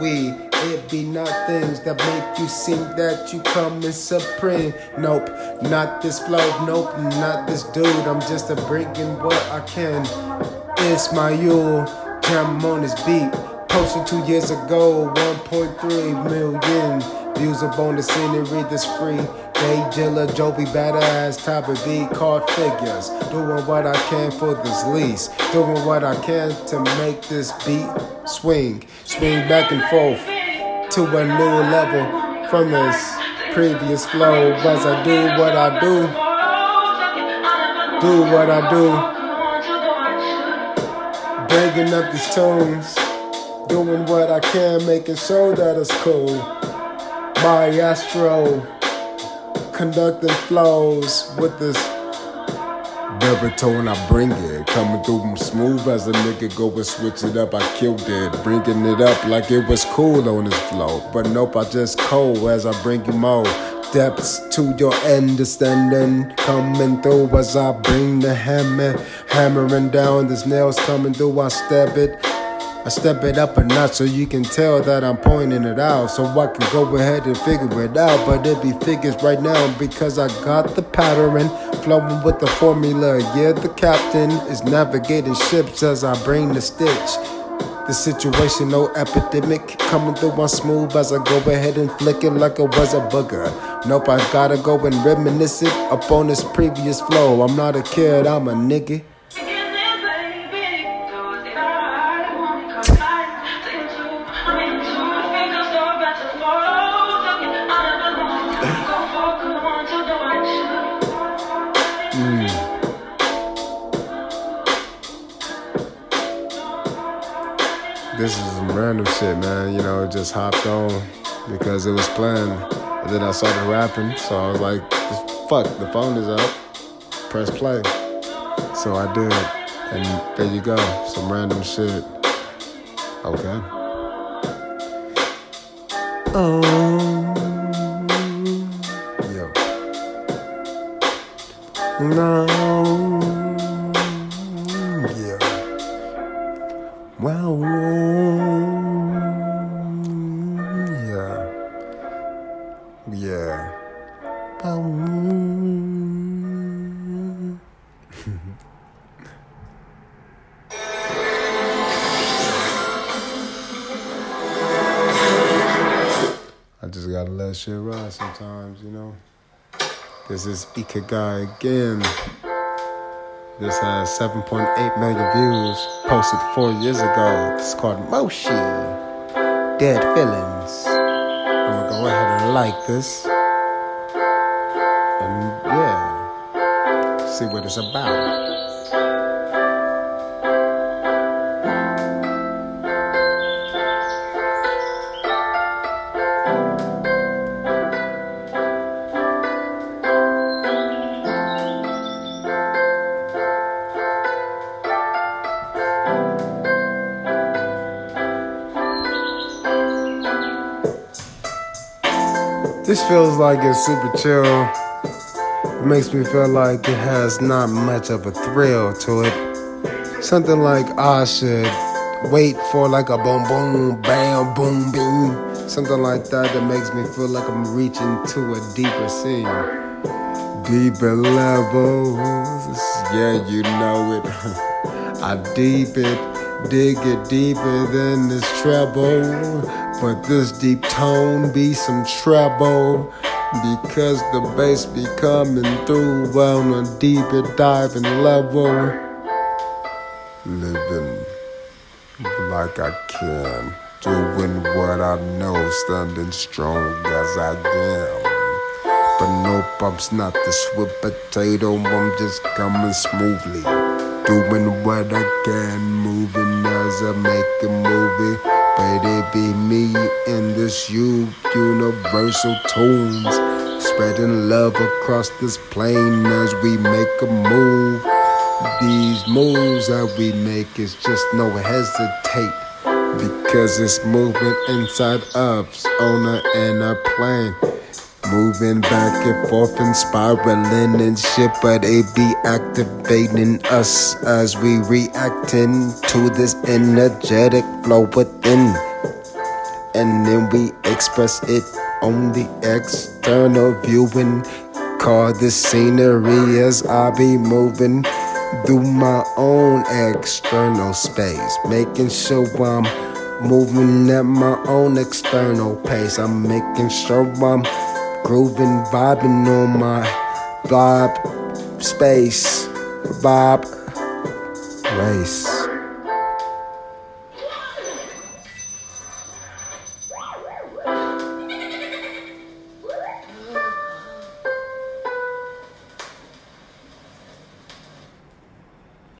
We, it be not things that make you think that you coming supreme. Nope, not this flow, nope, not this dude. I'm just a bringing what I can. It's my Yule, jam on this beat. Posted two years ago, 1.3 million views up on the scenery that's free. Day Jilla, Joby, badass, type of beat called figures. Doing what I can for this lease. Doing what I can to make this beat swing. Swing back and forth to a new level from this previous flow. As I do what I do, do what I do. Bringing up these tunes, doing what I can, making sure that it's cool. Maestro conducting flows with this baritone. I bring it, coming through them smooth as a nigga go and switch it up. I killed it, bringing it up like it was cool on this flow. But nope, I just cold as I bring you more depths to your understanding. Coming through as I bring the hammer, hammering down. There's nails coming through. I stab it. I step it up a notch so you can tell that I'm pointing it out. So I can go ahead and figure it out. But it be figures right now because I got the pattern flowing with the formula. Yeah, the captain is navigating ships as I bring the stitch. The situation, no epidemic, coming through on smooth as I go ahead and flick it like it was a booger. Nope, I gotta go and reminisce it up on this previous flow. I'm not a kid, I'm a nigga. This is some random shit, man. You know, just hopped on because it was playing. And then I started rapping, so I was like, fuck, the phone is up. Press play. So I did. And there you go. Some random shit. Okay. Oh. Yo. No. Just shit ride sometimes, you know. This is Ikigai again. This has 7.8 million views, posted four years ago. It's called Moshi. Dead Feelings. I'm gonna go ahead and like this. And yeah, see what it's about. This feels like it's super chill. It makes me feel like it has not much of a thrill to it. Something like I should wait for like a boom boom bam boom boom. Something like that that makes me feel like I'm reaching to a deeper sea. Deeper levels. Yeah, you know it. I deep it, dig it deeper than this treble. But this deep tone be some treble because the bass be coming through on a deeper diving level. Living like I can, doing what I know, standing strong as I am. But nope, I'm not the sweet potato, I'm just coming smoothly. Doing what I can, moving as I make a movie. But it be me in this you universal tunes, spreading love across this plane as we make a move. These moves that we make is just no hesitate because it's moving inside us on an inner plane. Moving back and forth and spiraling and shit, but it be activating us as we reacting to this energetic flow within. and then we express it on the external viewing. Call the scenery as I be moving through my own external space, making sure I'm moving at my own external pace. I'm making sure I'm grooving, vibing on my vibe space, vibe race.